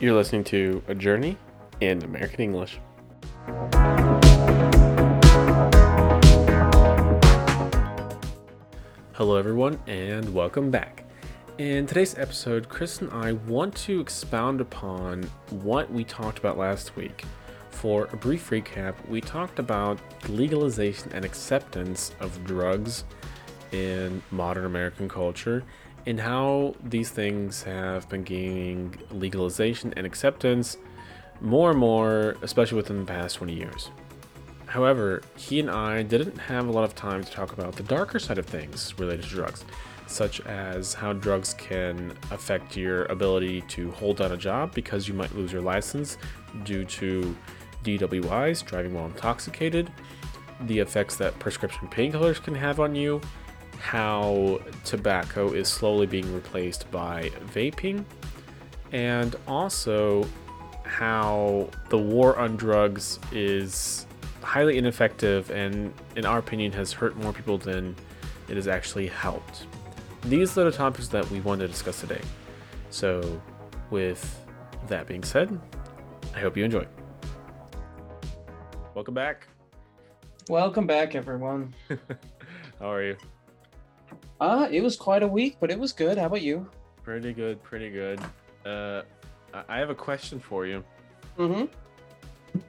You're listening to A Journey in American English. Hello, everyone, and welcome back. In today's episode, Chris and I want to expound upon what we talked about last week. For a brief recap, we talked about legalization and acceptance of drugs in modern American culture and how these things have been gaining legalization and acceptance more and more, especially within the past 20 years. However, he and I didn't have a lot of time to talk about the darker side of things related to drugs, such as how drugs can affect your ability to hold down a job because you might lose your license due to DWIs, driving while intoxicated, the effects that prescription painkillers can have on you, how tobacco is slowly being replaced by vaping, and also how the war on drugs is highly ineffective and, in our opinion, has hurt more people than it has actually helped. These are the topics that we want to discuss today. So, with that being said, I hope you enjoy. Welcome back. Welcome back, everyone. How are you? Uh, it was quite a week, but it was good. How about you? Pretty good, pretty good. Uh, I- have a question for you. Mm-hmm.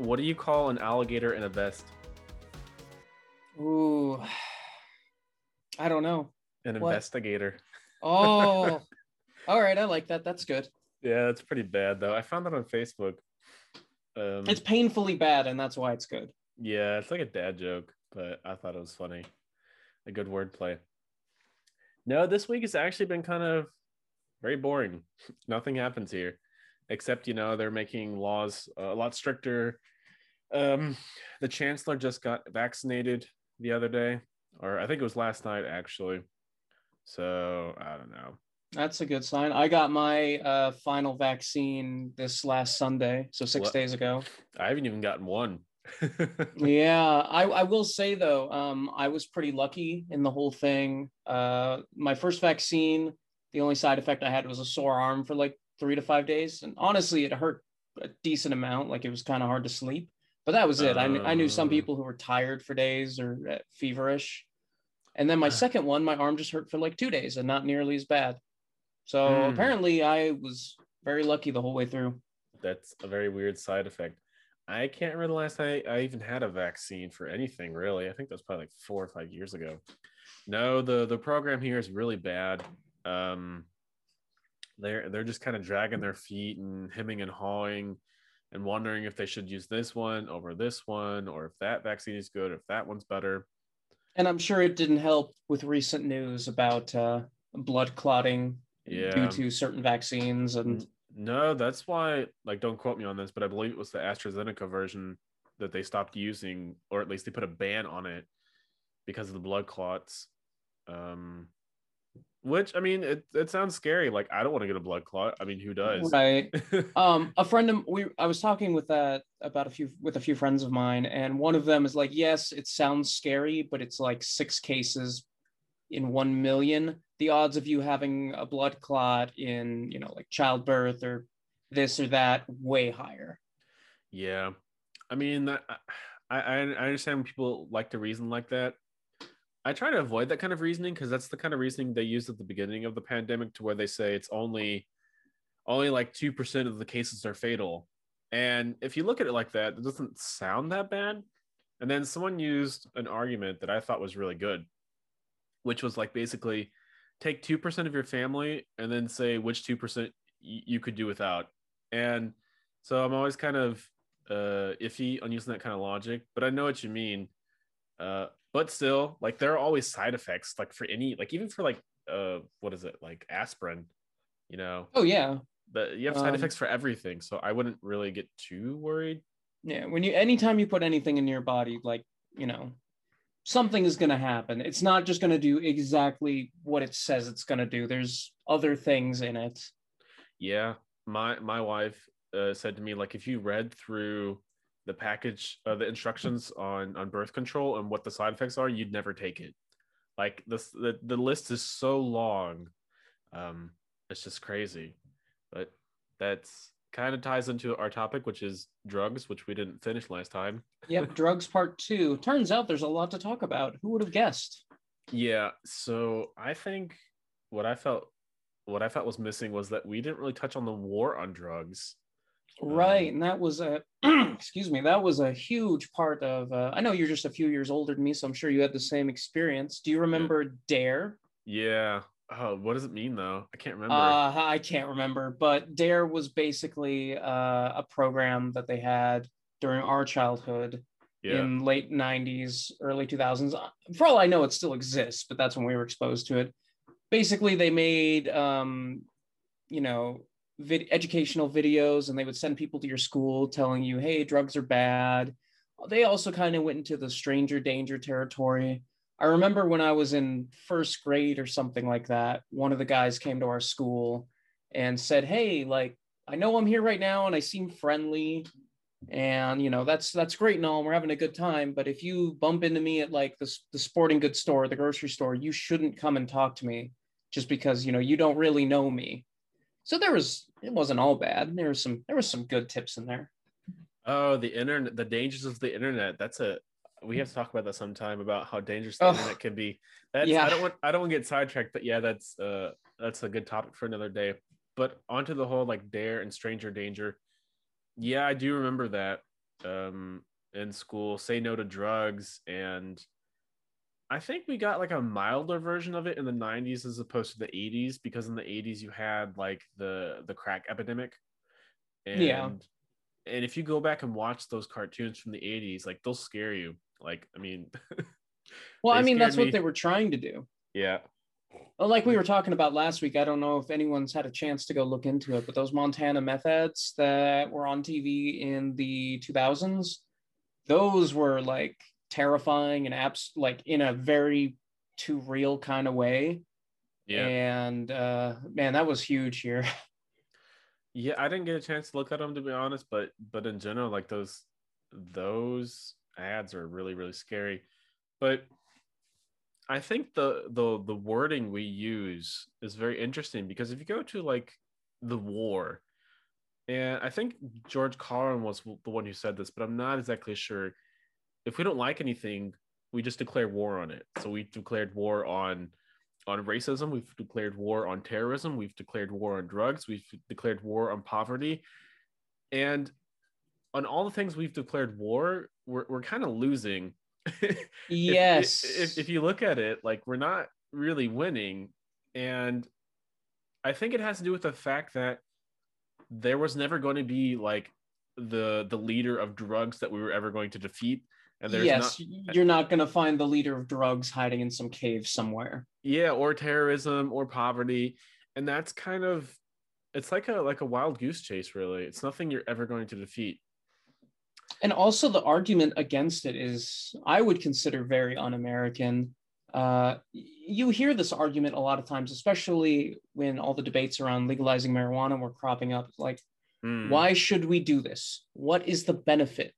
What do you call an alligator in a vest? Ooh, I don't know. An What? investigator. Oh, all right. I like that. That's good. Yeah, that's pretty bad though. I found that on Facebook. Um, It's painfully bad, and that's why it's good. yeah, it's like a dad joke, but I thought it was funny. A good wordplay. No, this week has actually been kind of very boring. Nothing happens here, except you know they're making laws a lot stricter. Um, the chancellor just got vaccinated the other day, or I think it was last night actually. So I don't know. That's a good sign. I got my uh, final vaccine this last Sunday, so six What? days ago. I haven't even gotten one. Yeah, I, I will say though, um, I was pretty lucky in the whole thing. Uh, my first vaccine, the only side effect I had was a sore arm for like three to five days, and honestly, it hurt a decent amount. Like it was kind of hard to sleep, but that was it. I, I knew some Oh. people who were tired for days or uh, feverish, and then my second one, my arm just hurt for like two days and not nearly as bad. So Hmm. apparently, I was very lucky the whole way through. That's a very weird side effect. I can't remember the last time I, even had a vaccine for anything really. I think that's probably like four or five years ago. No, the the program here is really bad. Um, they're they're just kind of dragging their feet and hemming and hawing, and wondering if they should use this one over this one, or if that vaccine is good, or if that one's better. And I'm sure it didn't help with recent news about uh, blood clotting Yeah. due to certain vaccines and No, that's why, like, don't quote me on this, but I believe it was the AstraZeneca version that they stopped using, or at least they put a ban on it because of the blood clots. Um, which I mean, it, it sounds scary. Like, I don't want to get a blood clot. I mean, who does? right. Um, a friend of we I was talking with that about a few with a few friends of mine, and one of them is like, yes, it sounds scary, but it's like six cases in one million. The odds of you having a blood clot in you know like childbirth or this or that way higher. yeah, I mean, I I I understand when people like to reason like that. I try to avoid that kind of reasoning because that's the kind of reasoning they used at the beginning of the pandemic, to where they say it's only only like 2% of the cases are fatal. And if you look at it like that, it doesn't sound that bad. And then someone used an argument that I thought was really good, which was like basically take 2% of your family and then say which 2% y- you could do without. And so I'm always kind of uh, iffy on using that kind of logic, but I know what you mean. Uh, but still, like there are always side effects, like for any, like even for like, uh, what is it, like aspirin, you know, Oh yeah, But you have side Um, effects for everything. So I wouldn't really get too worried. yeah. When you anytime you put anything in your body, like you know, something is gonna happen. It's not just gonna do exactly what it says it's gonna do. There's other things in it. Yeah, my my wife uh, said to me like if you read through the package, uh, the instructions on on birth control and what the side effects are, you'd never take it. Like this, the the list is so long, um, it's just crazy. But that's kind of ties into our topic, which is drugs, which we didn't finish last time. Yep, drugs part two. Turns out there's a lot to talk about. Who would have guessed? Yeah. So I think what I felt what I felt was missing was that we didn't really touch on the war on drugs. Right, um, and that was a excuse me, that was a huge part of. Uh, I know you're just a few years older than me, so I'm sure you had the same experience. Do you remember yeah. Dare? Yeah. Oh, what does it mean though? I can't remember. Uh, I can't remember, but Dare was basically uh, a program that they had during our childhood yeah. in late 90s, early 2000s. For all I know, it still exists, but that's when we were exposed to it. Basically, they made, um, you know, vid- educational videos and they would send people to your school telling you, hey, drugs are bad. They also kind of went into the stranger danger territory. I remember when I was in first grade or something like that, one of the guys came to our school and said, Hey, like, I know I'm here right now and I seem friendly and you know that's that's great and all we're having a good time but if you bump into me at like the, the sporting goods store the grocery store you shouldn't come and talk to me just because you know you don't really know me. So there was it wasn't all bad. There was some there was some good tips in there. Oh the internet the dangers of the internet. That's a we have to talk about that sometime about how dangerous the oh, internet can be that's yeah. i don't want i don't want to get sidetracked but yeah that's uh that's a good topic for another day but onto the whole like dare and stranger danger yeah, I do remember that um, in school. Say no to drugs, and I think we got like a milder version of it in the '90s as opposed to the '80s because in the '80s you had like the the crack epidemic, and yeah. and if you go back and watch those cartoons from the '80s, like they'll scare you. Like, I mean, well, I mean that's me. what they were trying to do. Yeah, well, like we were talking about last week, I don't know if anyone's had a chance to go look into it, but those Montana meth ads that were on TV in the 2000s, those were like terrifying and abs like in a very too real kind of way. Yeah. And uh man, that was huge here. Yeah, I didn't get a chance to look at them to be honest, but but in general, like those those ads are really, really scary. But I think the the the wording we use is very interesting because if you go to like the war, and I think George Carlin was the one who said this, but I'm not exactly sure. If we don't like anything, we just declare war on it. So we declared war on on racism. We've declared war on terrorism. We've declared war on drugs. We've declared war on poverty, and on all the things we've declared war, we're we're kind of losing yes. If, if, if you look at it, like we're not really winning. And I think it has to do with the fact that there was never going to be like the the leader of drugs that we were ever going to defeat. And there's yes, not, you're not going to find the leader of drugs hiding in some cave somewhere. Yeah, or terrorism or poverty, and that's kind of it's like a like a wild goose chase. Really, it's nothing you're ever going to defeat. And also, the argument against it is, I would consider very un American. Uh, you hear this argument a lot of times, especially when all the debates around legalizing marijuana were cropping up. Like, mm. why should we do this? What is the benefit?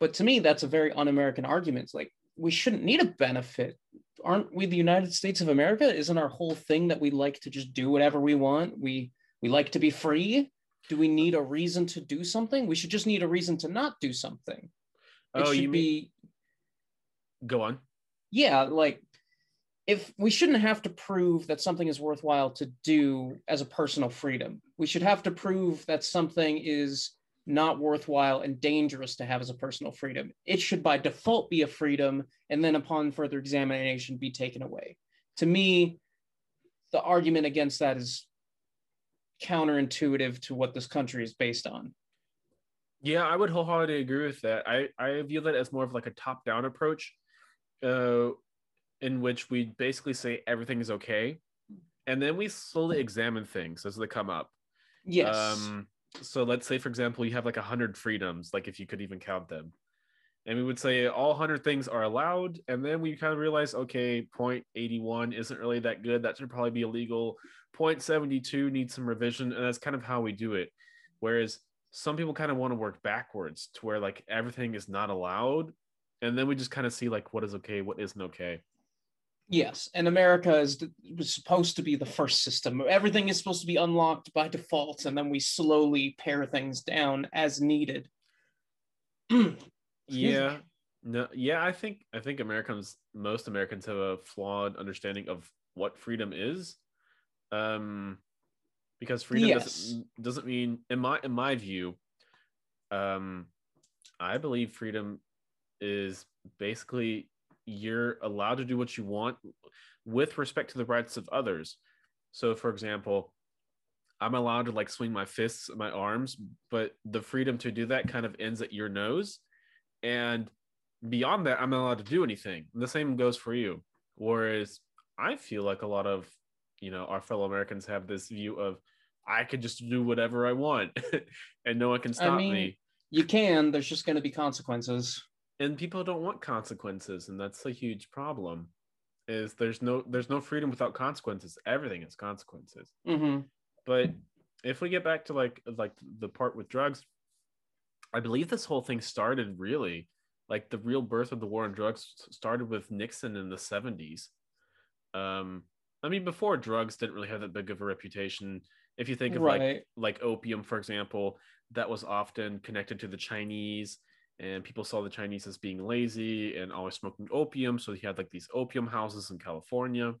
But to me, that's a very un American argument. It's like, we shouldn't need a benefit. Aren't we the United States of America? Isn't our whole thing that we like to just do whatever we want? We we like to be free do we need a reason to do something? We should just need a reason to not do something. It oh, should you mean... be go on. Yeah, like if we shouldn't have to prove that something is worthwhile to do as a personal freedom. We should have to prove that something is not worthwhile and dangerous to have as a personal freedom. It should by default be a freedom and then upon further examination be taken away. To me, the argument against that is counterintuitive to what this country is based on. Yeah, I would wholeheartedly agree with that. I, I view that as more of like a top down approach, uh, in which we basically say everything is okay, and then we slowly examine things as they come up. Yes. Um, so let's say, for example, you have like a hundred freedoms, like if you could even count them, and we would say all hundred things are allowed, and then we kind of realize, okay, point eighty one isn't really that good. That should probably be illegal. 0.72 needs some revision and that's kind of how we do it whereas some people kind of want to work backwards to where like everything is not allowed and then we just kind of see like what is okay what isn't okay Yes, and America is was supposed to be the first system. Everything is supposed to be unlocked by default, and then we slowly pare things down as needed. Yeah. No, yeah, I think I think Americans most Americans have a flawed understanding of what freedom is. Um because freedom Yes. doesn't doesn't mean in my in my view um I believe freedom is basically you're allowed to do what you want with respect to the rights of others. So for example, I'm allowed to like swing my fists, my arms, but the freedom to do that kind of ends at your nose. And beyond that, I'm not allowed to do anything. And the same goes for you. Whereas I feel like a lot of, you know, our fellow Americans have this view of I can just do whatever I want and no one can stop mean- me. You can. There's just going to be consequences. And people don't want consequences, and that's a huge problem. Is there's no there's no freedom without consequences. Everything has consequences. hmm But if we get back to like like the part with drugs, I believe this whole thing started really like the real birth of the war on drugs started with Nixon in the 70s. Um I mean before drugs didn't really have that big of a reputation. If you think of like Right. like opium for example, that was often connected to the Chinese and people saw the Chinese as being lazy and always smoking opium, so you had like these opium houses in California.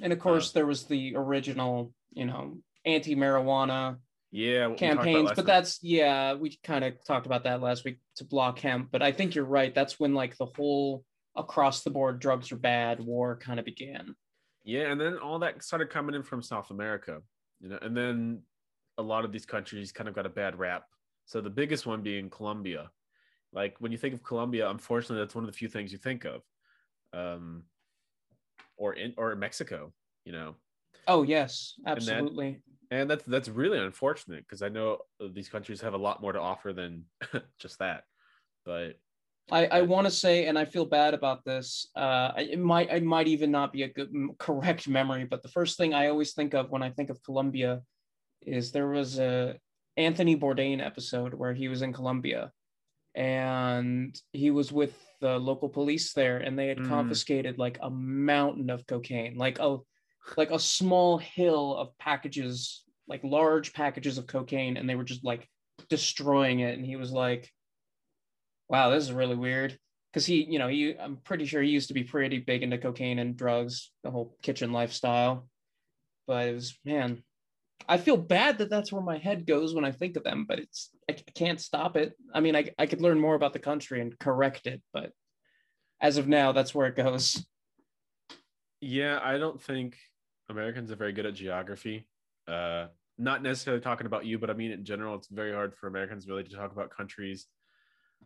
And of course, there was the original, you know, anti-marijuana Yeah, what we talked about campaigns, but that's yeah, we kind of talked about that last week to block hemp. But I think you're right. That's when like the whole across the board drugs are bad war kind of began. Yeah, and then all that started coming in from South America, you know, and then a lot of these countries kind of got a bad rap. So the biggest one being Colombia. Like when you think of Colombia, unfortunately, that's one of the few things you think of, um, or in or Mexico, you know, Oh yes, absolutely. And that's that's really unfortunate because I know these countries have a lot more to offer than just that. But I, I want to say, and I feel bad about this. Uh, I- it might it might even not be a good correct memory, but the first thing I always think of when I think of Colombia is there was a Anthony Bourdain episode where he was in Colombia, and he was with the local police there, and they had Mm. confiscated like a mountain of cocaine, like a like a small hill of packages, like large packages of cocaine, and they were just like destroying it. And he was like, wow, this is really weird. Because he, you know, he, I'm pretty sure he used to be pretty big into cocaine and drugs, the whole kitchen lifestyle. But it was, man, I feel bad that that's where my head goes when I think of them, but it's, I, I can't stop it. I mean, I, I could learn more about the country and correct it, but as of now, that's where it goes. yeah, I don't think Americans are very good at geography. Uh, not necessarily talking about you, but I mean in general, it's very hard for Americans really to talk about countries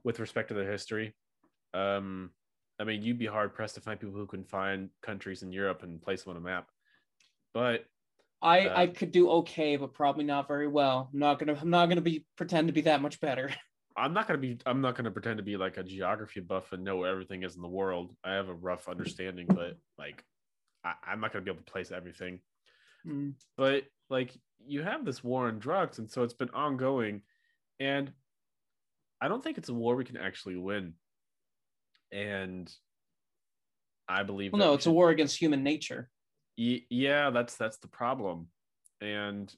with respect to their history. Um, I mean, you'd be hard pressed to find people who can find countries in Europe and place them on a map. But I, Uh, I could do okay, but probably not very well. I'm not gonna I'm not gonna be pretend to be that much better. I'm not gonna be. I'm not gonna pretend to be like a geography buff and know where everything is in the world. I have a rough understanding, but like, I, I'm not gonna be able to place everything. Mm. but like you have this war on drugs and so it's been ongoing and i don't think it's a war we can actually win and i believe Well, no, it's a war against human nature. Ye- yeah that's that's the problem and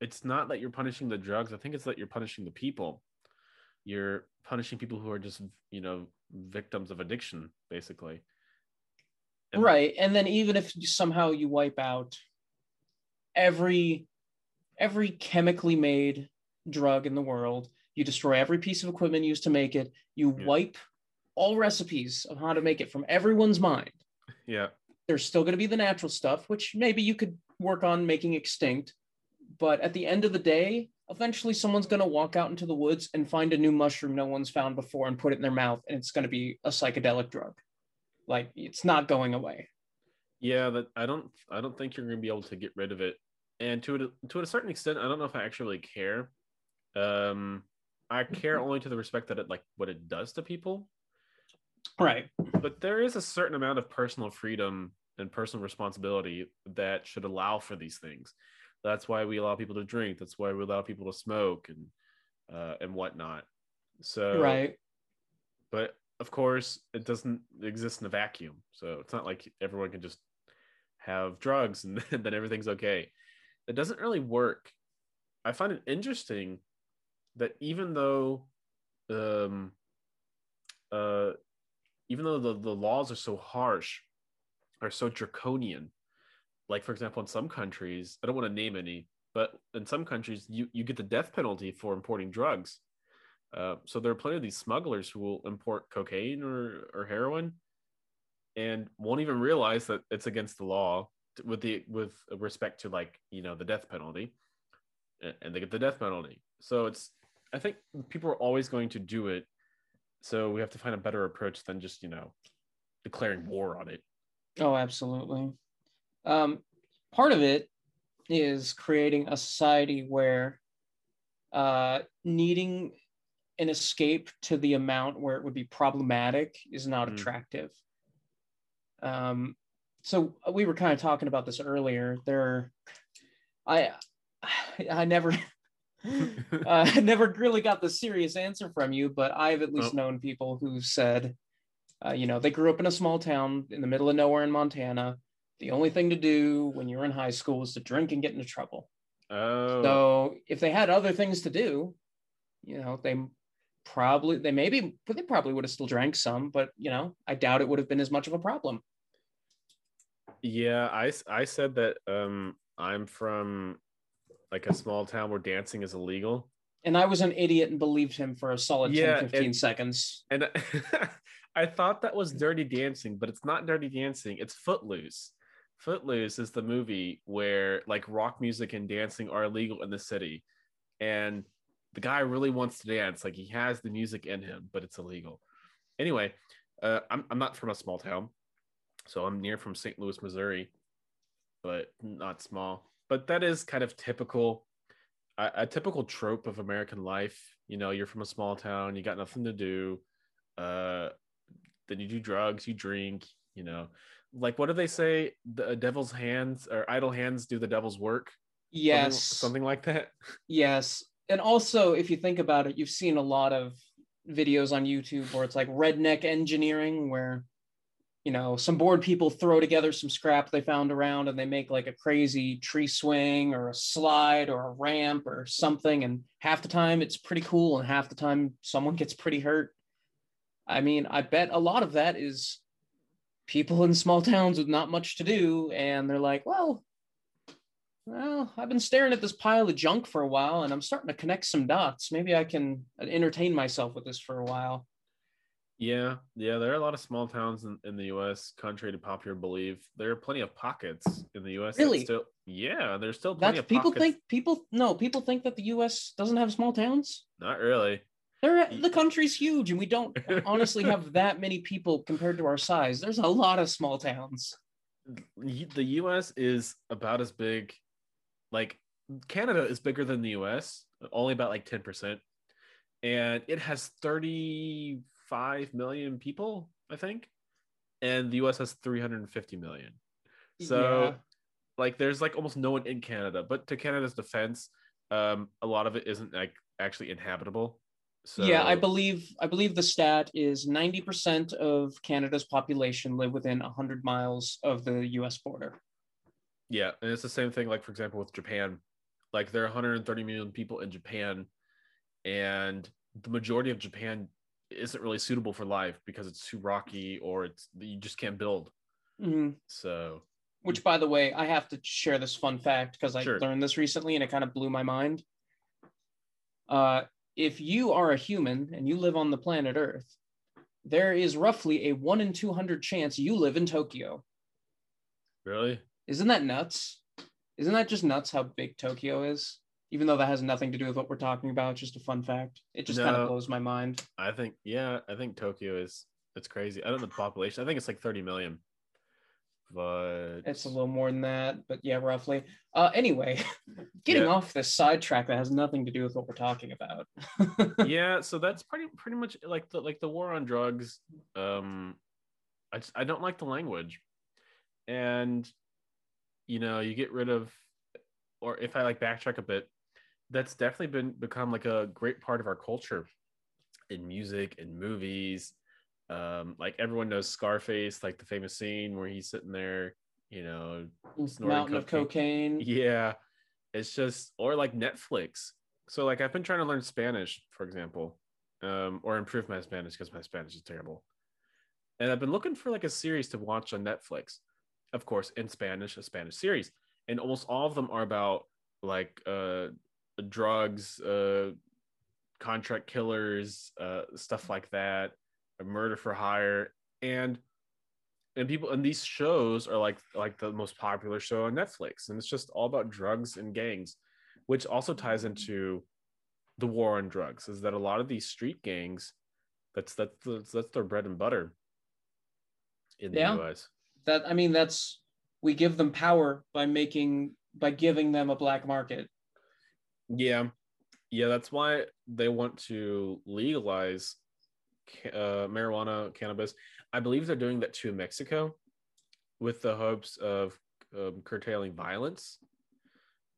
it's not that you're punishing the drugs i think it's that you're punishing the people you're punishing people who are just you know victims of addiction basically And- right and then even if you, somehow you wipe out every every chemically made drug in the world you destroy every piece of equipment used to make it you Yeah. wipe all recipes of how to make it from everyone's mind. Yeah. There's still going to be the natural stuff which maybe you could work on making extinct but at the end of the day eventually someone's going to walk out into the woods and find a new mushroom no one's found before and put it in their mouth and it's going to be a psychedelic drug like it's not going away Yeah, that I don't I don't think you're gonna be able to get rid of it. And to a, to a certain extent, I don't know if I actually care. Um, I care only to the respect that it like what it does to people. right But there is a certain amount of personal freedom and personal responsibility that should allow for these things. That's why we allow people to drink. That's why we allow people to smoke and uh, and whatnot. So right but of course it doesn't exist in a vacuum so it's not like everyone can just have drugs and then everything's okay. It doesn't really work. I find it interesting that even though um uh even though the, the laws are so harsh are so draconian like for example in some countries i don't want to name any but in some countries you, you get the death penalty for importing drugs uh, so there are plenty of these smugglers who will import cocaine or, or heroin and won't even realize that it's against the law with the with respect to like you know the death penalty and they get the death penalty. So it's i think people are always going to do it. So we have to find a better approach than just you know declaring war on it. Oh absolutely. Um, part of it is creating a society where uh, needing an escape to the amount where it would be problematic is not mm. attractive. Um, so we were kind of talking about this earlier. There, I, I never, uh, never really got the serious answer from you, but I've at least oh. known people who said, uh, you know, they grew up in a small town in the middle of nowhere in Montana the only thing to do when you're in high school is to drink and get into trouble. Oh. So if they had other things to do, you know, they probably they maybe they probably would have still drank some, but you know, I doubt it would have been as much of a problem. Yeah, I I said that um I'm from like a small town where dancing is illegal. And I was an idiot and believed him for a solid yeah, 10, 15 and, seconds. And I thought that was dirty dancing, but it's not dirty dancing, it's footloose. Footloose is the movie where like rock music and dancing are illegal in the city. And the guy really wants to dance. Like he has the music in him, but it's illegal. Anyway, uh, I'm, I'm not from a small town. So I'm near from St. Louis, Missouri, but not small. But that is kind of typical, a, a typical trope of American life. You know, you're from a small town, you got nothing to do. Uh, then you do drugs, you drink, you know like what do they say the devil's hands or idle hands do the devil's work yes something, something like that yes and also if you think about it you've seen a lot of videos on youtube where it's like redneck engineering where you know some bored people throw together some scrap they found around and they make like a crazy tree swing or a slide or a ramp or something. And half the time it's pretty cool and half the time someone gets pretty hurt. I mean i bet a lot of that is people in small towns with not much to do. And they're like well well i've been staring at this pile of junk for a while and i'm starting to connect some dots maybe i can entertain myself with this for a while yeah yeah there are a lot of small towns in, in the us contrary to popular belief there are plenty of pockets in the us really still yeah there's still plenty That's, of people pockets. think people no people think that the us doesn't have small towns not really they're, the country's huge, and we don't honestly have that many people compared to our size. There's a lot of small towns. The U.S. is about as big, like Canada is bigger than the U.S. Only about like ten percent, and it has thirty-five million people, I think, and the U.S. has three hundred and fifty million. So, yeah. like, there's like almost no one in Canada. But to Canada's defense, um, a lot of it isn't like actually inhabitable so yeah, I believe I believe the stat is 90% of Canada's population live within 100 miles of the US border. Yeah, and it's the same thing like for example with Japan. Like there are 130 million people in Japan and the majority of Japan isn't really suitable for life because it's too rocky or it's you just can't build. Mm-hmm. So which by the way, I have to share this fun fact because I sure. learned this recently and it kind of blew my mind. Uh, if you are a human and you live on the planet Earth, there is roughly a one in 200 chance you live in Tokyo. Really? Isn't that nuts? Isn't that just nuts how big Tokyo is? Even though that has nothing to do with what we're talking about, it's just a fun fact. It just no, kind of blows my mind. I think, yeah, I think Tokyo is, it's crazy. I don't know the population. I think it's like 30 million but it's a little more than that but yeah roughly uh anyway getting yeah. off this sidetrack that has nothing to do with what we're talking about yeah so that's pretty pretty much like the like the war on drugs um i just, i don't like the language and you know you get rid of or if i like backtrack a bit that's definitely been become like a great part of our culture in music and movies um, like everyone knows Scarface, like the famous scene where he's sitting there you know, snorting mountain of cocaine. Yeah, it's just or like Netflix. So like I've been trying to learn Spanish, for example, um, or improve my Spanish because my Spanish is terrible. And I've been looking for like a series to watch on Netflix, of course, in Spanish, a Spanish series, and almost all of them are about like uh, drugs, uh, contract killers, uh, stuff like that, a murder for hire, and and people and these shows are like like the most popular show on Netflix, and it's just all about drugs and gangs, which also ties into the war on drugs. Is that a lot of these street gangs, that's that's that's, that's their bread and butter in the yeah. U.S. That I mean, that's we give them power by making by giving them a black market. Yeah, yeah, that's why they want to legalize uh, marijuana, cannabis. I believe they're doing that to Mexico with the hopes of um, curtailing violence.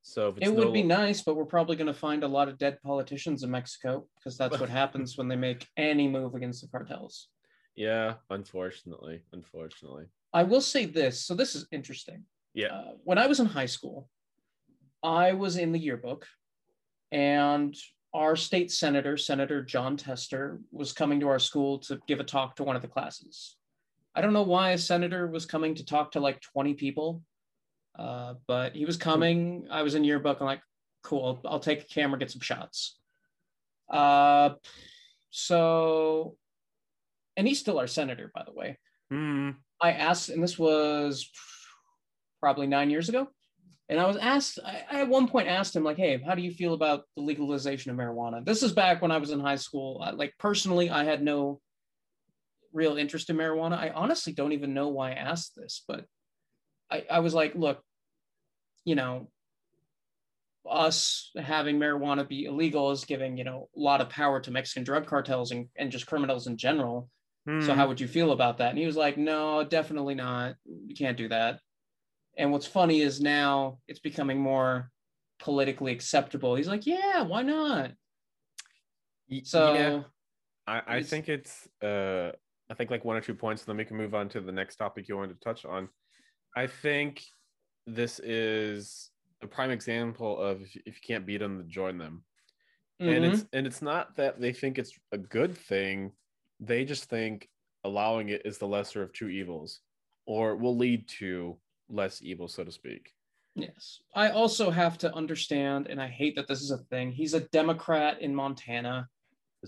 So it would no... be nice, but we're probably going to find a lot of dead politicians in Mexico because that's what happens when they make any move against the cartels. Yeah, unfortunately, unfortunately. I will say this. So this is interesting. Yeah. Uh, when I was in high school, I was in the yearbook, and our state senator, Senator Jon Tester, was coming to our school to give a talk to one of the classes. I don't know why a senator was coming to talk to like 20 people, uh, but he was coming. I was in yearbook. I'm like, cool, I'll take a camera, get some shots. Uh, so, and he's still our senator, by the way. Mm. I asked, and this was probably nine years ago. And I was asked, I, I, at one point asked him, like, hey, how do you feel about the legalization of marijuana? This is back when I was in high school. I, like, personally, I had no real interest in marijuana. I honestly don't even know why I asked this, but I, I was like, look, you know, us having marijuana be illegal is giving, you know, a lot of power to Mexican drug cartels and, and just criminals in general. Mm. So, hmm. how would you feel about that? And he was like, no, definitely not. You can't do that. And what's funny is now it's becoming more politically acceptable. He's like, yeah, why not? So yeah. I, I think it's uh I think like one or two points, and then we can move on to the next topic you wanted to touch on. I think this is a prime example of if, if you can't beat them, join them. Mm-hmm. And it's and it's not that they think it's a good thing; they just think allowing it is the lesser of two evils, or will lead to less evil, so to speak. Yes. I also have to understand, and I hate that this is a thing. He's a Democrat in Montana.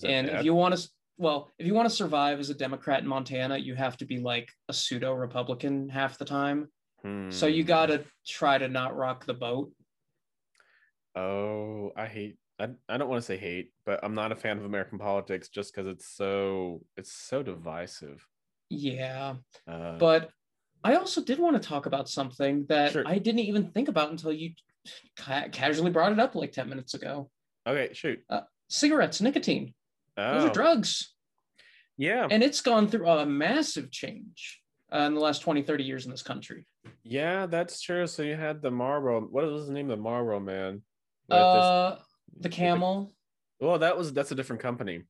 And bad? if you want to, well, if you want to survive as a Democrat in Montana, you have to be like a pseudo Republican half the time. Hmm. So you got to try to not rock the boat. Oh, I hate I, I don't want to say hate, but I'm not a fan of American politics just because it's so it's so divisive. Yeah. Uh, but I also did want to talk about something that sure. I didn't even think about until you ca- casually brought it up like 10 minutes ago. Okay, shoot. Uh, cigarettes, nicotine. Oh. Those are oh. drugs. Yeah. And it's gone through a massive change uh, in the last 20, 30 years in this country. Yeah, that's true. So you had the Marlboro. What was the name of the Marlboro man? Uh, the Camel. Well, that was that's a different company.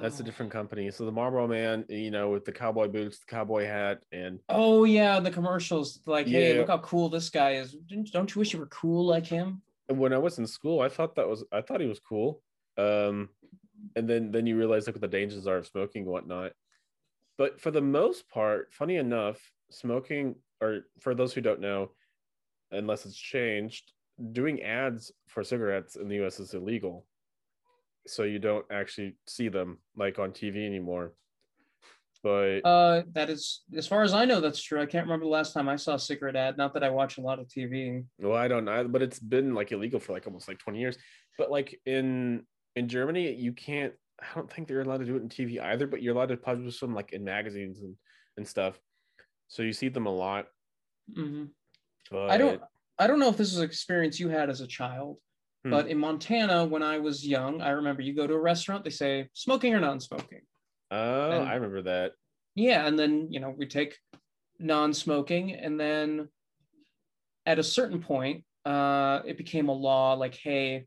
That's a oh. different company. So the Marlboro Man, you know, with the cowboy boots, the cowboy hat, and oh yeah, the commercials like, yeah. hey, look how cool this guy is. Don't you wish you were cool like him? When I was in school, I thought that was I thought he was cool. Um, and then then you realize like what the dangers are of smoking and whatnot. But for the most part, funny enough, smoking, or for those who don't know, unless it's changed, doing ads for cigarettes in the U.S. is illegal so you don't actually see them like on TV anymore. But uh, that is, as far as I know, that's true. I can't remember the last time I saw a cigarette ad. Not that I watch a lot of TV. Well, I don't know, but it's been like illegal for like almost like twenty years. But like in in Germany, you can't. I don't think they're allowed to do it in TV either. But you're allowed to publish them like in magazines and and stuff. So you see them a lot. Mm-hmm. But I don't. I don't know if this is an experience you had as a child, Hmm. But in Montana, when I was young, I remember you go to a restaurant, they say smoking or non-smoking. Oh, and, I remember that. Yeah, and then you know we take non-smoking, and then at a certain point, uh, it became a law like, hey,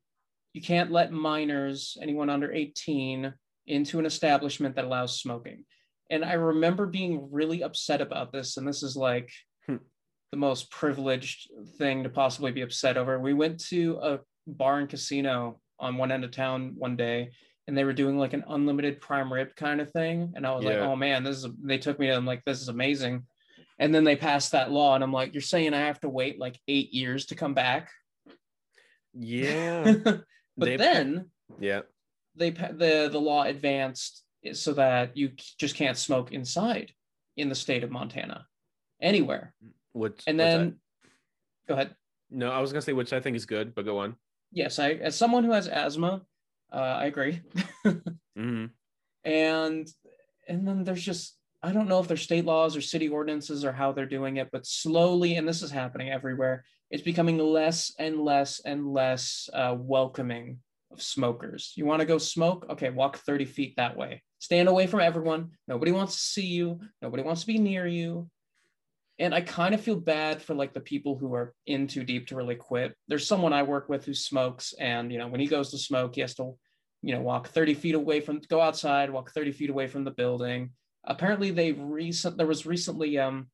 you can't let minors, anyone under 18, into an establishment that allows smoking. And I remember being really upset about this. And this is like. The most privileged thing to possibly be upset over. We went to a bar and casino on one end of town one day and they were doing like an unlimited prime rib kind of thing. And I was like, oh man, this is, they took me, I'm like, this is amazing. And then they passed that law and I'm like, you're saying I have to wait like eight years to come back. Yeah. but They- then yeah. they, the, the law advanced so that you just can't smoke inside in the state of Montana anywhere. Mm. Which And then go ahead. no, I was gonna say which I think is good, but go on. Yes, I, as someone who has asthma, uh, I agree. hmm and and then there's just i don't know if they're state laws or city ordinances or how they're doing it but slowly and this is happening everywhere it's becoming less and less and less uh, welcoming of smokers. You want to go smoke? Okay walk 30 feet that way. Stand away from everyone. Nobody wants to see you. Nobody wants to be near you and i kind of feel bad for like the people who are in too deep to really quit there's someone i work with who smokes and you know when he goes to smoke he has to you know walk 30 feet away from go outside walk 30 feet away from the building apparently they recent there was recently um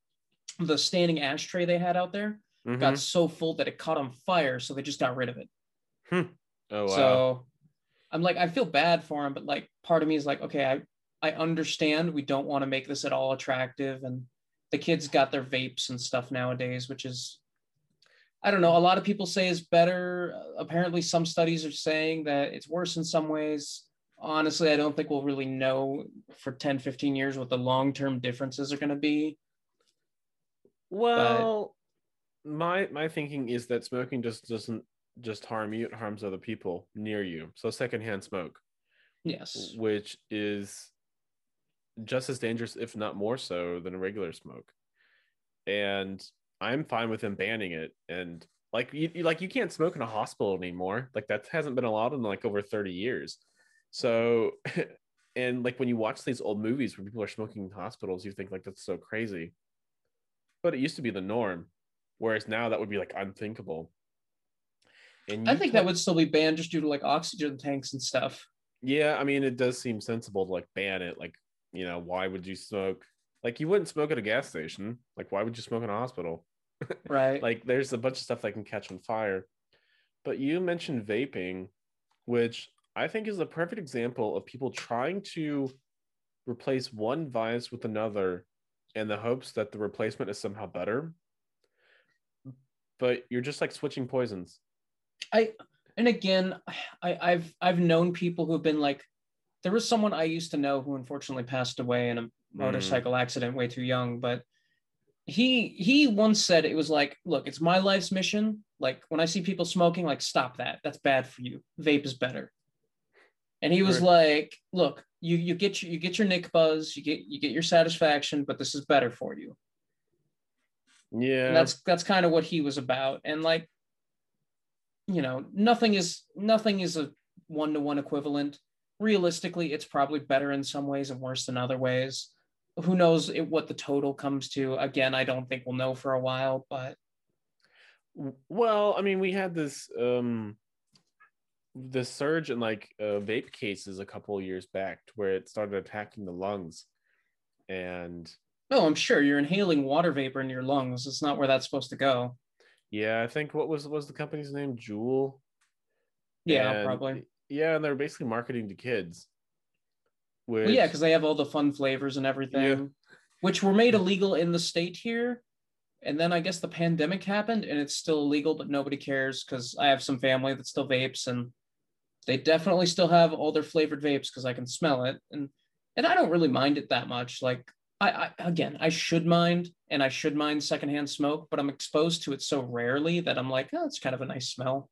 the standing ashtray they had out there Mhm. got so full that it caught on fire so they just got rid of it oh wow. so i'm like i feel bad for him but like part of me is like okay i i understand we don't want to make this at all attractive and the kids got their vapes and stuff nowadays which is i don't know a lot of people say is better. Apparently some studies are saying that it's worse in some ways. Honestly i don't think we'll really know for 10 15 years what the long-term differences are going to be Well, my my thinking is that smoking just doesn't just harm you; it harms other people near you. So secondhand smoke, yes. which is just as dangerous, if not more so, than a regular smoke. And I'm fine with them banning it. And like you, you- like you can't smoke in a hospital anymore. Like that hasn't been allowed in like over 30 years. So, and like when you watch these old movies where people are smoking in hospitals, you think like that's so crazy. But it used to be the norm, whereas now that would be like unthinkable. And i think that would still be banned just due to like oxygen tanks and stuff Yeah, I mean, it does seem sensible to like ban it. Like, you know, why would you smoke? Like, you wouldn't smoke at a gas station. Like, why would you smoke in a hospital? right Like, there's a bunch of stuff that can catch on fire. But you mentioned vaping, which I think is a perfect example of people trying to replace one vice with another in the hopes that the replacement is somehow better. But you're just like switching poisons. I and again, I, I've I've known people who've been like, there was someone I used to know who unfortunately passed away in a motorcycle mm. accident way too young, but he he once said it was like, look, it's my life's mission. Like when I see people smoking, like stop that. That's bad for you. Vape is better. And he was Right. like, look, you you get your you get your nick buzz, you get you get your satisfaction, but this is better for you. Yeah. And that's that's kind of what he was about and like you know nothing is nothing is a one-to-one equivalent realistically it's probably better in some ways and worse in other ways who knows it, what the total comes to again i don't think we'll know for a while but Well, I mean, we had this um this surge in like uh, vape cases a couple of years back where it started attacking the lungs. And oh, i'm sure you're inhaling water vapor in your lungs it's not where that's supposed to go yeah, I think what was was the company's name? Juul. yeah And- probably Yeah, and they're basically marketing to kids. Which, well, yeah because they have all the fun flavors and everything which were made illegal in the state here. And then i guess the pandemic happened and it's still illegal but nobody cares because i have some family that still vapes and they definitely still have all their flavored vapes because i can smell it. And and i don't really mind it that much. Like I, I again i should mind and i should mind secondhand smoke but i'm exposed to it so rarely that i'm like oh it's kind of a nice smell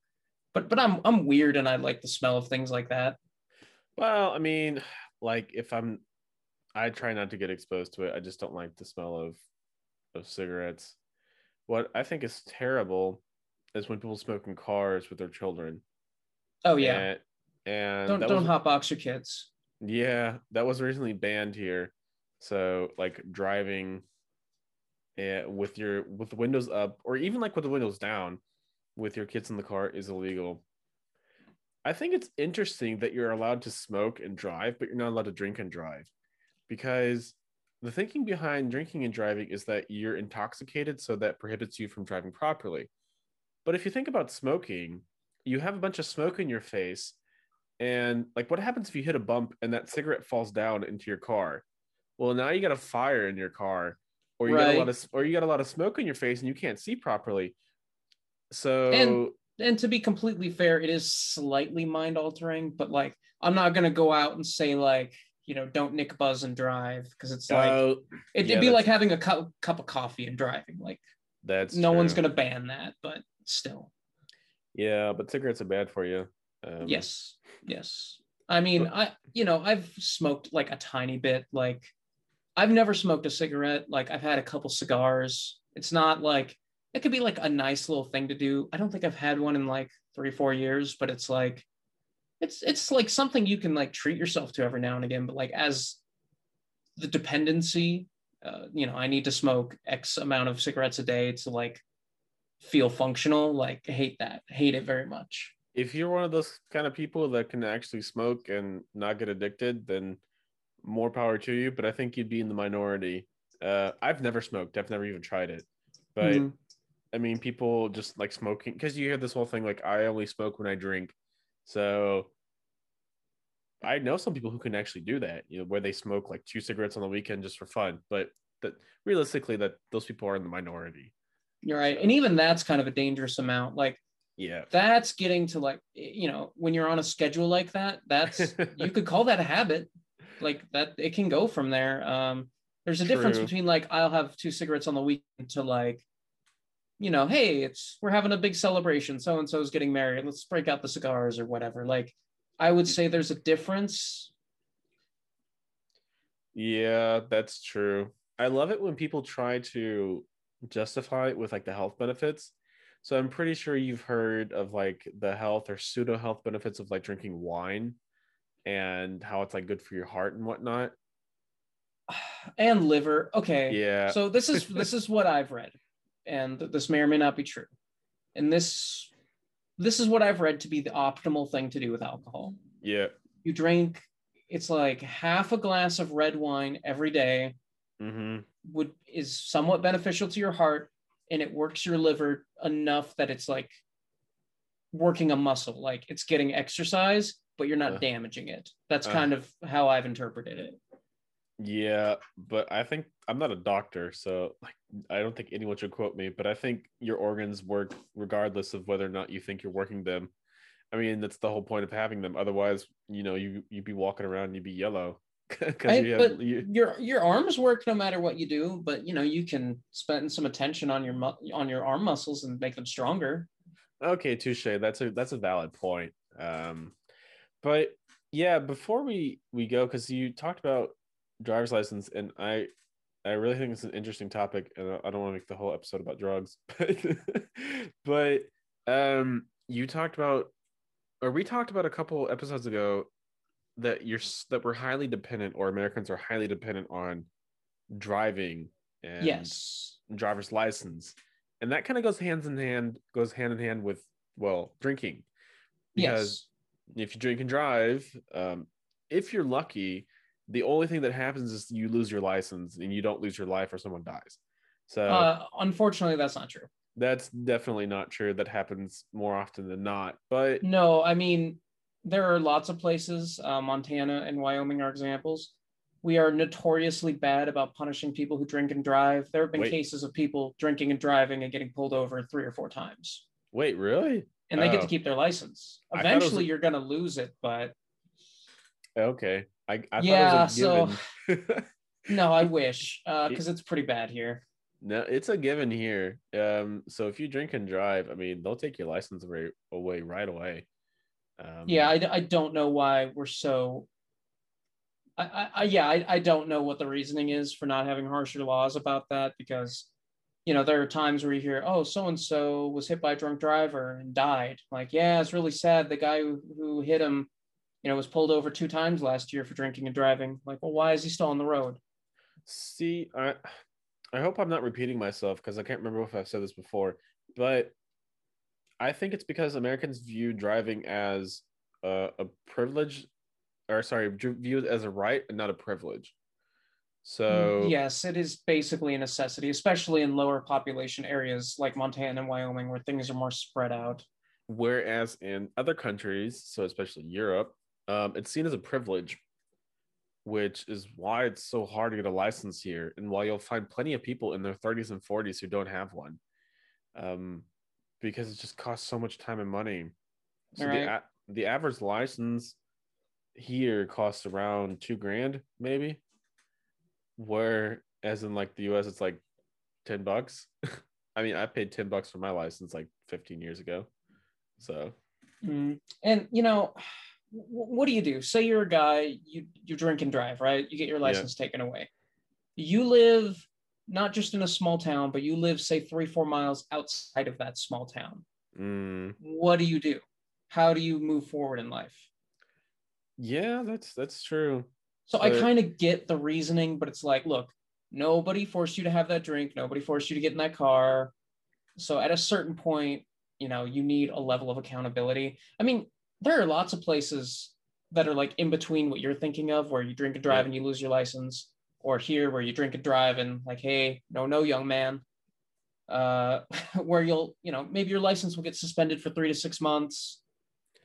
but but i'm i'm weird and i like the smell of things like that Well, I mean, like if I'm I try not to get exposed to it. I just don't like the smell of of cigarettes. What I think is terrible is when people smoke in cars with their children. oh yeah And, and don't don't was, hot box your kids Yeah, that was originally banned here. So like driving eh, with your with the windows up or even like with the windows down with your kids in the car is illegal. I think it's interesting that you're allowed to smoke and drive, but you're not allowed to drink and drive because the thinking behind drinking and driving is that you're intoxicated, so that prohibits you from driving properly. But if you think about smoking, you have a bunch of smoke in your face, and like, what happens if you hit a bump and that cigarette falls down into your car? Well, now you got a fire in your car, or you got a lot of, or you got a lot of smoke in your face, and you can't see properly. So And- and to be completely fair, it is slightly mind altering, but like I'm not gonna go out and say like you know don't nic buzz and drive because it's like uh, it'd yeah, be like having a cup cup of coffee and driving. Like that's no one's gonna ban that, but still, Yeah, but cigarettes are bad for you. Um, yes, yes. I mean, I you know I've smoked like a tiny bit. Like I've never smoked a cigarette. Like I've had a couple cigars. It's not like it could be like a nice little thing to do. I don't think I've had one in like three four years, but it's like it's it's like something you can like treat yourself to every now and again. But like as the dependency, uh, you know, I need to smoke X amount of cigarettes a day to like feel functional. Like I hate that. I hate it very much. if you're one of those kind of people that can actually smoke and not get addicted, then more power to you. But I think you'd be in the minority. Uh, I've never smoked. I've never even tried it. But Mhm. I mean, people just like smoking because you hear this whole thing like I only smoke when I drink. So I know some people who can actually do that. You know, where they smoke like two cigarettes on the weekend just for fun. But that realistically, that those people are in the minority. You're right. And even that's kind of a dangerous amount. Like Yeah. that's getting to like, you know, when you're on a schedule like that, that's you could call that a habit. Like that it can go from there. Um there's a difference between like I'll have two cigarettes on the weekend to like, you know, hey, it's we're having a big celebration. So and so's getting married. Let's break out the cigars or whatever. Like I would say there's a difference. Yeah, that's true. I love it when people try to justify it with like the health benefits. So I'm pretty sure you've heard of like the health or pseudo health benefits of like drinking wine and how it's like good for your heart and whatnot. And liver. Okay. Yeah. So this is this is what I've read, and th- this may or may not be true. And this this is what I've read to be the optimal thing to do with alcohol. yeah. You drink it's like half a glass of red wine every day hmm would is somewhat beneficial to your heart and it works your liver enough that it's like working a muscle like it's getting exercise but you're not Uh. damaging it that's Uh. kind of how i've interpreted it Yeah, but I think I'm not a doctor, so like I don't think anyone should quote me, but I think your organs work regardless of whether or not you think you're working them. I mean, that's the whole point of having them. Otherwise, you know, you you'd be walking around and you'd be yellow. I- you but you, your your arms work no matter what you do but you know you can spend some attention on your mu- on your arm muscles and make them stronger Okay, touche. That's a that's a valid point. Um, but yeah, before we we go, because you talked about driver's license, and I I really think it's an interesting topic, and I don't want to make the whole episode about drugs, but but um, you talked about, or we talked about a couple episodes ago that you're that we're highly dependent, or Americans are highly dependent on driving and yes. driver's license and that kind of goes hands in hand goes hand in hand with well drinking. Because yes if you drink and drive um, if you're lucky the only thing that happens is you lose your license and you don't lose your life or someone dies so uh, unfortunately that's not true that's definitely not true that happens more often than not but No, I mean, there are lots of places. Uh, Montana and Wyoming are examples. We are notoriously bad about punishing people who drink and drive. There have been Wait. cases of people drinking and driving and getting pulled over three or four times, wait really and they get to Oh. keep their license. It was Eventually, you're going to lose it, but okay i, I Yeah, thought it so- was a given no, I wish because it's pretty bad here. No, it's a given here. Um, so if you drink and drive, I mean, they'll take your license away, away right away. Um, Yeah, I, I don't know why we're so. I, I, I yeah, I, I don't know what the reasoning is for not having harsher laws about that because, you know, there are times where you hear, oh, so and so was hit by a drunk driver and died. Like, yeah, it's really sad. The guy who, who hit him, you know, was pulled over two times last year for drinking and driving. Like, well, why is he still on the road? See, I, I hope I'm not repeating myself because I can't remember if I've said this before, but I think it's because Americans view driving as a, a privilege, or sorry, view it as a right and not a privilege. So mm, yes, it is basically a necessity, especially in lower population areas like Montana and Wyoming, where things are more spread out. Whereas in other countries, so especially Europe, um, it's seen as a privilege, which is why it's so hard to get a license here, and why you'll find plenty of people in their 30s and 40s who don't have one, um, because it just costs so much time and money. So Right. the a- the average license here costs around two grand, maybe. Where, as in like the U.S., it's like ten bucks. I mean, I paid ten bucks for my license like 15 years ago. So Mm. And you know, what do you do? Say you're a guy, you you drink and drive, right? You get your Yeah. license taken away. You live not just in a small town, but you live say three four miles outside of that small town. mm, What do you do? How do you move forward in life? yeah, that's that's true. So I kind of get the reasoning, but it's like, look, nobody forced you to have that drink. Nobody forced you to get in that car. So at a certain point, you know, you need a level of accountability. I mean, there are lots of places that are like in between what you're thinking of, where you drink and drive Yeah. and you lose your license, or here where you drink and drive and like, hey, no, no, young man. Uh, where you'll, you know, maybe your license will get suspended for three to six months.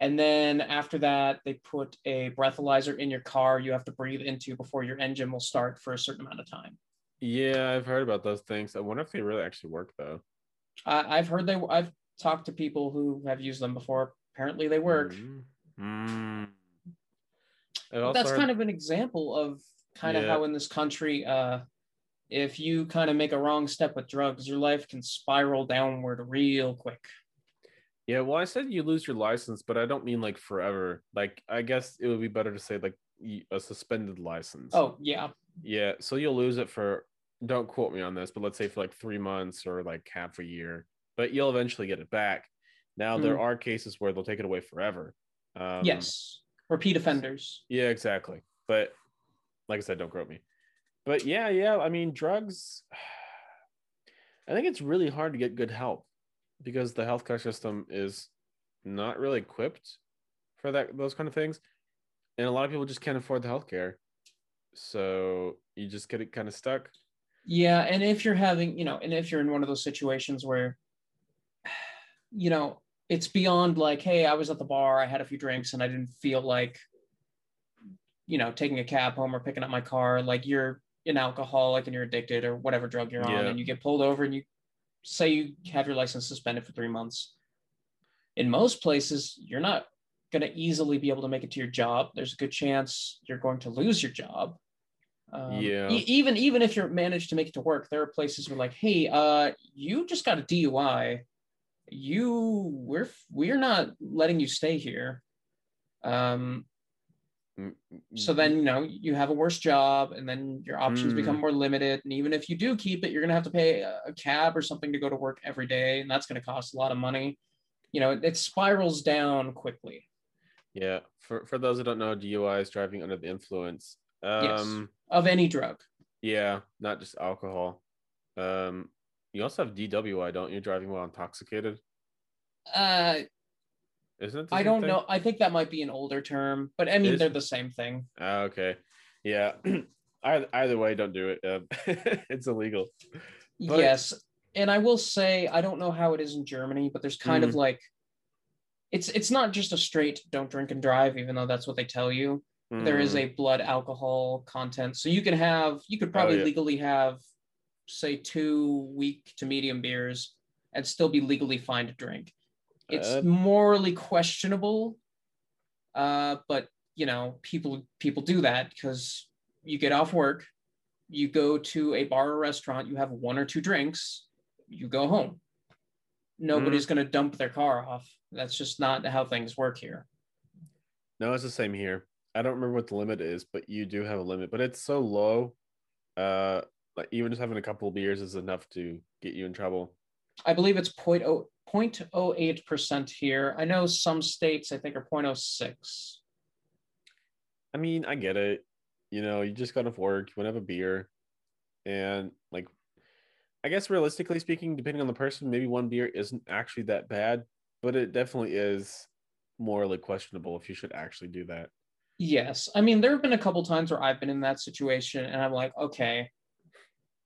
And then after that, they put a breathalyzer in your car you have to breathe into before your engine will start for a certain amount of time. Yeah, I've heard about those things. I wonder if they really actually work though. I, I've heard they, I've talked to people who have used them before. Apparently, they work. Mm. Mm. But that's kind of an example of kind of how in this country, uh, if you kind of make a wrong step with drugs, your life can spiral downward real quick. Yeah, well, I said you lose your license, but I don't mean like forever. Like, I guess it would be better to say like a suspended license. Oh yeah, yeah. So you'll lose it for, don't quote me on this, but let's say for like three months or like half a year, but you'll eventually get it back. Now, there are cases where they'll take it away forever. Um, yes, repeat offenders. Yeah, exactly. But like I said, don't quote me. But yeah, yeah. I mean, drugs. I think it's really hard to get good help because the healthcare system is not really equipped for that those kind of things, and a lot of people just can't afford the healthcare. So you just get it kind of stuck. Yeah, and if you're having, you know, and if you're in one of those situations where, you know, it's beyond like, hey, I was at the bar, I had a few drinks, and I didn't feel like, you know, taking a cab home or picking up my car. Like you're an alcoholic and you're addicted or whatever drug you're on, and you get pulled over and you say you have your license suspended for three months. In most places, you're not going to easily be able to make it to your job. There's a good chance you're going to lose your job. Um, Yeah. e- even even if you're managed to make it to work, there are places where like, hey, uh, you just got a DUI. You we're we're not letting you stay here. Um, Mm, so then you know you have a worse job, and then your options Mm. become more limited. And even if you do keep it, you're gonna have to pay a a cab or something to go to work every day, and that's gonna cost a lot of money. You know, it, it spirals down quickly. yeah. For for those who don't know, DUI is driving under the influence. Yes. Um, Of any drug. Yeah, not just alcohol. Um, you also have DWI, don't you? Driving while intoxicated, Uh, isn't it? I don't thing? know. I think that might be an older term, but I mean Is- they're the same thing. Ah, okay. Yeah. either, either way, don't do it. Um, it's illegal. But- yes, and I will say I don't know how it is in Germany, but there's kind of Mm. like it's it's not just a straight don't drink and drive, even though that's what they tell you. There is Mm, a blood alcohol content, so you can have you could probably Oh, yeah. legally have say two weak to medium beers and still be legally fine to drink. It's Uh, morally questionable, uh, but you know people people do that because you get off work, you go to a bar or restaurant, you have one or two drinks, you go home. Nobody's Mm. going to dump their car off. That's just not how things work here. No, it's the same here. I don't remember what the limit is, but you do have a limit, but it's so low. Uh, like even just having a couple of beers is enough to get you in trouble. I believe it's 0.0 0.08% here. I know some states I think are 0.06. I mean, I get it. You know, you just got off work, you want to have a beer, and like, I guess realistically speaking, depending on the person, maybe one beer isn't actually that bad, but it definitely is morally questionable if you should actually do that. Yes. I mean, there have been a couple times where I've been in that situation and I'm like, okay,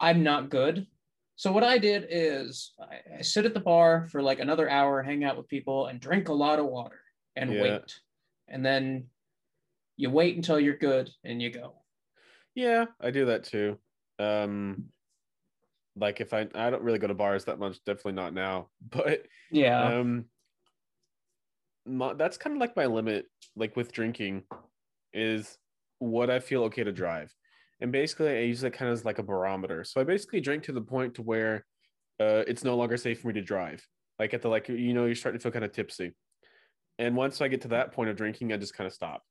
I'm not good. So what I did is I, I sit at the bar for like another hour, hang out with people, and drink a lot of water and Yeah. wait. And then you wait until you're good and you go. Yeah, I do that too. Um, like if I I don't really go to bars that much, definitely not now. But Yeah. um, my, that's kind of like my limit. Like with drinking, is what I feel okay to drive, and basically I use it kind of as like a barometer. So I basically drink to the point to where uh, it's no longer safe for me to drive. Like at the like you know you're starting to feel kind of tipsy, and once I get to that point of drinking, I just kind of stop.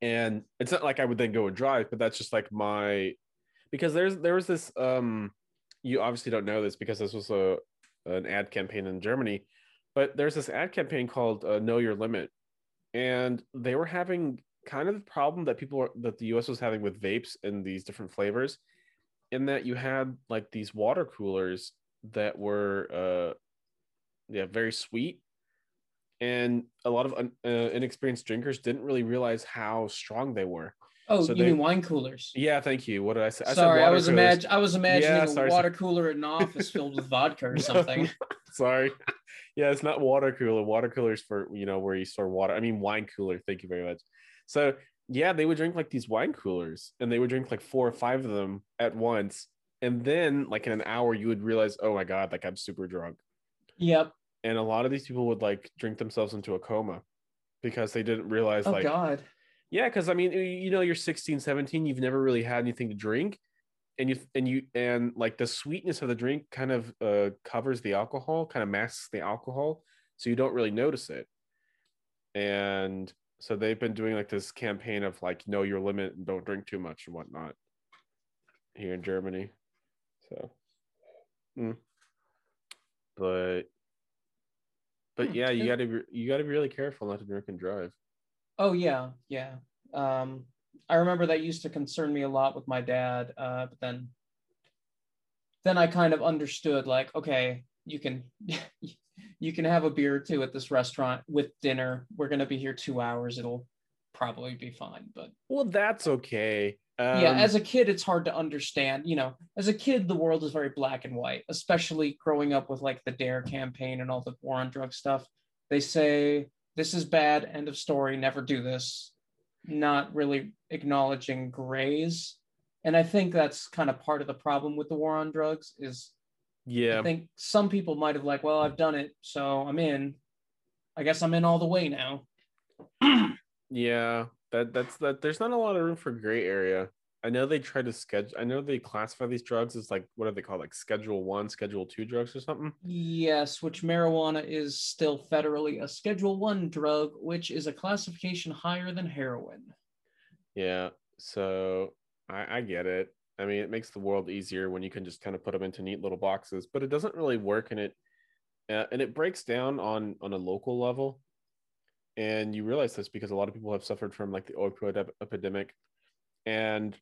And it's not like I would then go and drive, but that's just like my because there's there was this um you obviously don't know this because this was a an ad campaign in Germany, but there's this ad campaign called uh, Know Your Limit, and they were having kind of the problem that people are, that the U.S. was having with vapes and these different flavors, in that you had like these water coolers that were uh yeah very sweet, and a lot of un, uh, inexperienced drinkers didn't really realize how strong they were. oh, so you they- mean wine coolers? Yeah, thank you. What did I say? I said sorry, I was imagine I was imagining Yeah, a sorry, water cooler in an office filled with vodka or something. Sorry. Yeah, it's not water cooler. Water coolers for you know where you store water. I mean wine cooler. Thank you very much. So yeah, they would drink like these wine coolers, and they would drink like four or five of them at once, and then like in an hour you would realize, oh my god, like I'm super drunk. Yep. And a lot of these people would like drink themselves into a coma because they didn't realize Oh like God. yeah, because I mean, you- you know, you're 16, 17, you've never really had anything to drink. And you and you and like the sweetness of the drink kind of uh covers the alcohol, kind of masks the alcohol, so you don't really notice it. And so they've been doing like this campaign of like know your limit and don't drink too much and whatnot here in Germany. So mm. but but Hmm, yeah, you gotta be you gotta be really careful not to drink and drive. Oh yeah, yeah. Um, I remember that used to concern me a lot with my dad. Uh, but then, then I kind of understood, like, okay, you can, you can have a beer or two at this restaurant with dinner. We're gonna be here two hours. It'll probably be fine. But Well, that's okay. Um, yeah, as a kid, it's hard to understand. You know, as a kid, the world is very black and white, especially growing up with like the DARE campaign and all the war on drug stuff. They say this is bad, end of story, never do this, not really acknowledging grays. And I think that's kind of part of the problem with the war on drugs is yeah, I think some people might have like, well, I've done it, so I'm in. I guess I'm in all the way now. yeah. That that's that. There's not a lot of room for gray area. I know they try to schedule. I know they classify these drugs as like what are they called, like Schedule One, Schedule Two drugs or something. Yes, which marijuana is still federally a Schedule One drug, which is a classification higher than heroin. Yeah. So I, I get it. I mean, it makes the world easier when you can just kind of put them into neat little boxes, but it doesn't really work, and it uh, and it breaks down on on a local level. And you realize this because a lot of people have suffered from like the opioid ep- epidemic, and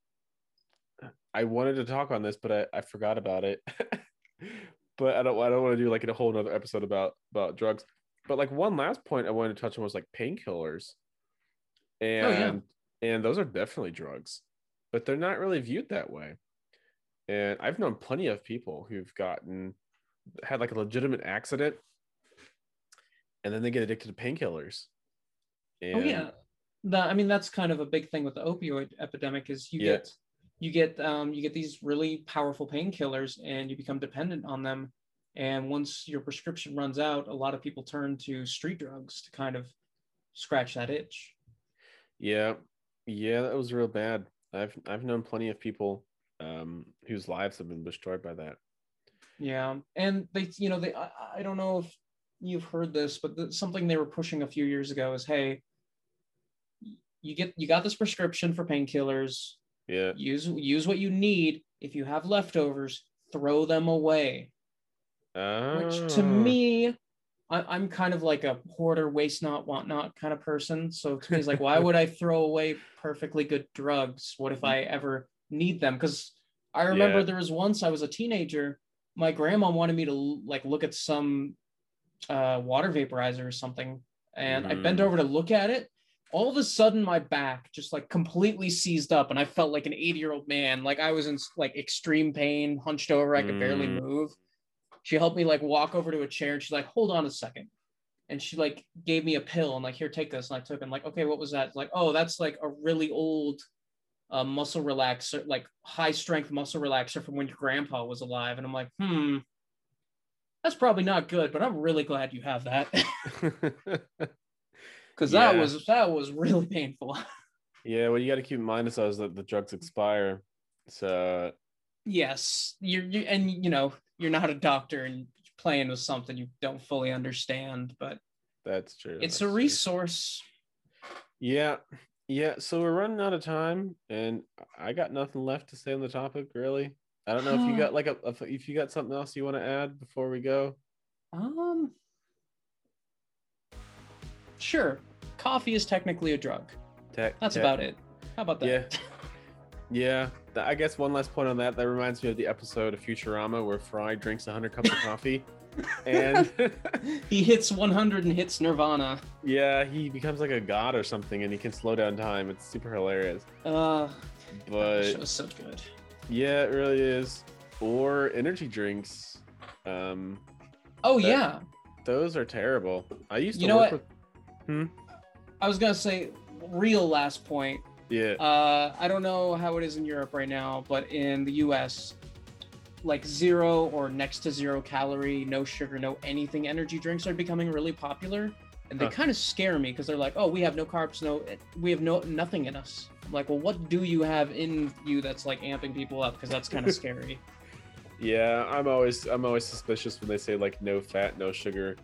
I wanted to talk on this, but I, I forgot about it. but I don't I don't want to do like a whole another episode about about drugs. But like one last point I wanted to touch on was like painkillers, and yeah. and those are definitely drugs, but they're not really viewed that way. And I've known plenty of people who've gotten had like a legitimate accident, and then they get addicted to painkillers. Oh yeah, that I mean that's kind of a big thing with the opioid epidemic is you Yeah. get you get um, you get these really powerful painkillers and you become dependent on them. And once your prescription runs out, a lot of people turn to street drugs to kind of scratch that itch. Yeah, yeah, that was real bad. I've I've known plenty of people um, whose lives have been destroyed by that. Yeah, and they, you know, they. I, I don't know if you've heard this, but the, something they were pushing a few years ago is, hey, you get you got this prescription for painkillers. Yeah, Use use what you need. If you have leftovers, throw them away. Oh. Which to Ah, me, I, I'm kind of like a hoarder, waste not, want not kind of person. So to me, it's like, why would I throw away perfectly good drugs? What if I ever need them? Because I remember Yeah. there was once I was a teenager, my grandma wanted me to like look at some uh, water vaporizer or something, and I bent Mhm. over to look at it, all of a sudden my back just like completely seized up and I felt like an 80 year old man. Like I was in like extreme pain, hunched over, I could barely Mm. move. She helped me like walk over to a chair and she's like, hold on a second. And she like gave me a pill and like, here, take this. And I took it and like, okay, what was that? Like, oh, that's like a really old uh, muscle relaxer, like high strength muscle relaxer from when your grandpa was alive. And I'm like, hmm, that's probably not good, but I'm really glad you have that. Cause that was that was really painful. yeah, Well, you got to keep in mind is that the drugs expire. So yes you're you, and you know you're not a doctor and playing with something you don't fully understand but that's true. it's that's a true. resource Yeah. Yeah. So we're running out of time and I got nothing left to say on the topic, really. I don't know if you got like a if- if you got something else you want to add before we go. um sure coffee is technically a drug Tech, that's tech- about it how about that Yeah. Yeah. Th- I guess one last point on that. That reminds me of the episode of Futurama where Fry drinks 100 cups of coffee. And he hits 100 and hits nirvana yeah, he becomes like a god or something and he can slow down time. It's super hilarious. uh that But show's so good yeah, it really is. Or energy drinks. Um, oh That- yeah those are terrible. I used to You know work what? with i was gonna say real last point yeah. Uh, I don't know how it is in Europe right now, but in the US, like zero or next to zero calorie, no sugar, no anything energy drinks are becoming really popular. And they Huh. kind of scare me because they're like, oh, we have no carbs, no, we have no nothing in us. I'm like, well, what do you have in you that's like amping people up? Because that's kind of scary. Yeah, I'm always I'm always suspicious when they say like no fat, no sugar,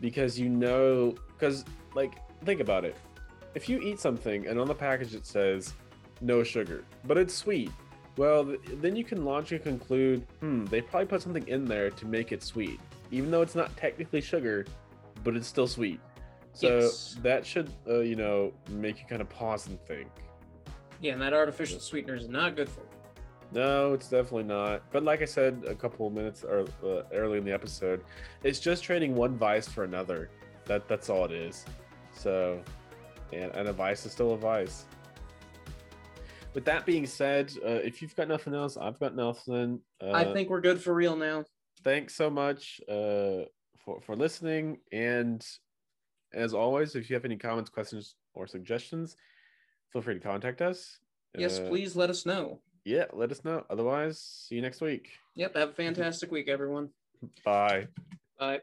because you know, because like think about it, if you eat something and on the package it says no sugar, but it's sweet, well th- then you can logically conclude, hmm, they probably put something in there to make it sweet, even though it's not technically sugar, but it's still sweet. So Yes. that should uh, you know make you kind of pause and think. Yeah, and that artificial sweetener is not good for you. No, it's definitely not. But like I said a couple of minutes or uh, early in the episode, it's just trading one vice for another. That that's all it is. So, and, and a vice is still a vice. With that being said, uh, if you've got nothing else, I've got nothing. Uh, I think we're good for real now. thanks so much uh, for for listening. And as always, if you have any comments, questions, or suggestions, feel free to contact us. Yes, Uh, please let us know. Yeah, let us know. Otherwise, see you next week. Yep, have a fantastic week, everyone. Bye. Bye.